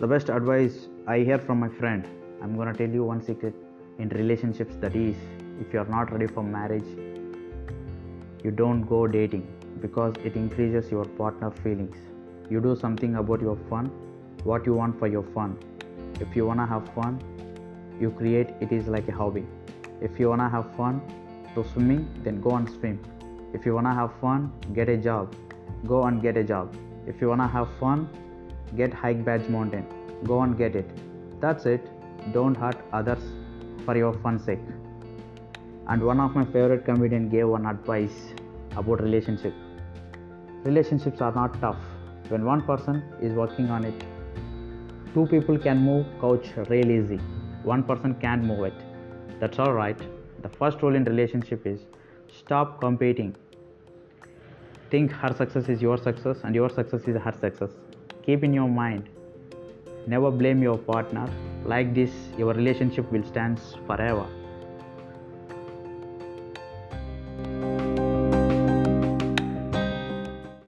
The best advice I hear from my friend, I'm gonna tell you one secret in relationships that is, if you're not ready for marriage, you don't go dating because it increases your partner feelings. You do something about your fun, what you want for your fun. If you wanna have fun, you create it is like a hobby. If you wanna have fun to swimming, then go and swim. If you wanna have fun, get a job. Go and get a job. If you wanna have fun, get hike badge mountain. Go and get it. That's it. Don't hurt others for your fun sake. And one of my favorite comedian gave one advice about relationship. Relationships are not tough. When one person is working on it, two people can move couch real easy. One person can't move it. That's all right. The first rule in relationship is stop competing. Think her success is your success and your success is her success. Keep in your mind. Never blame your partner. Like this, your relationship will stand forever.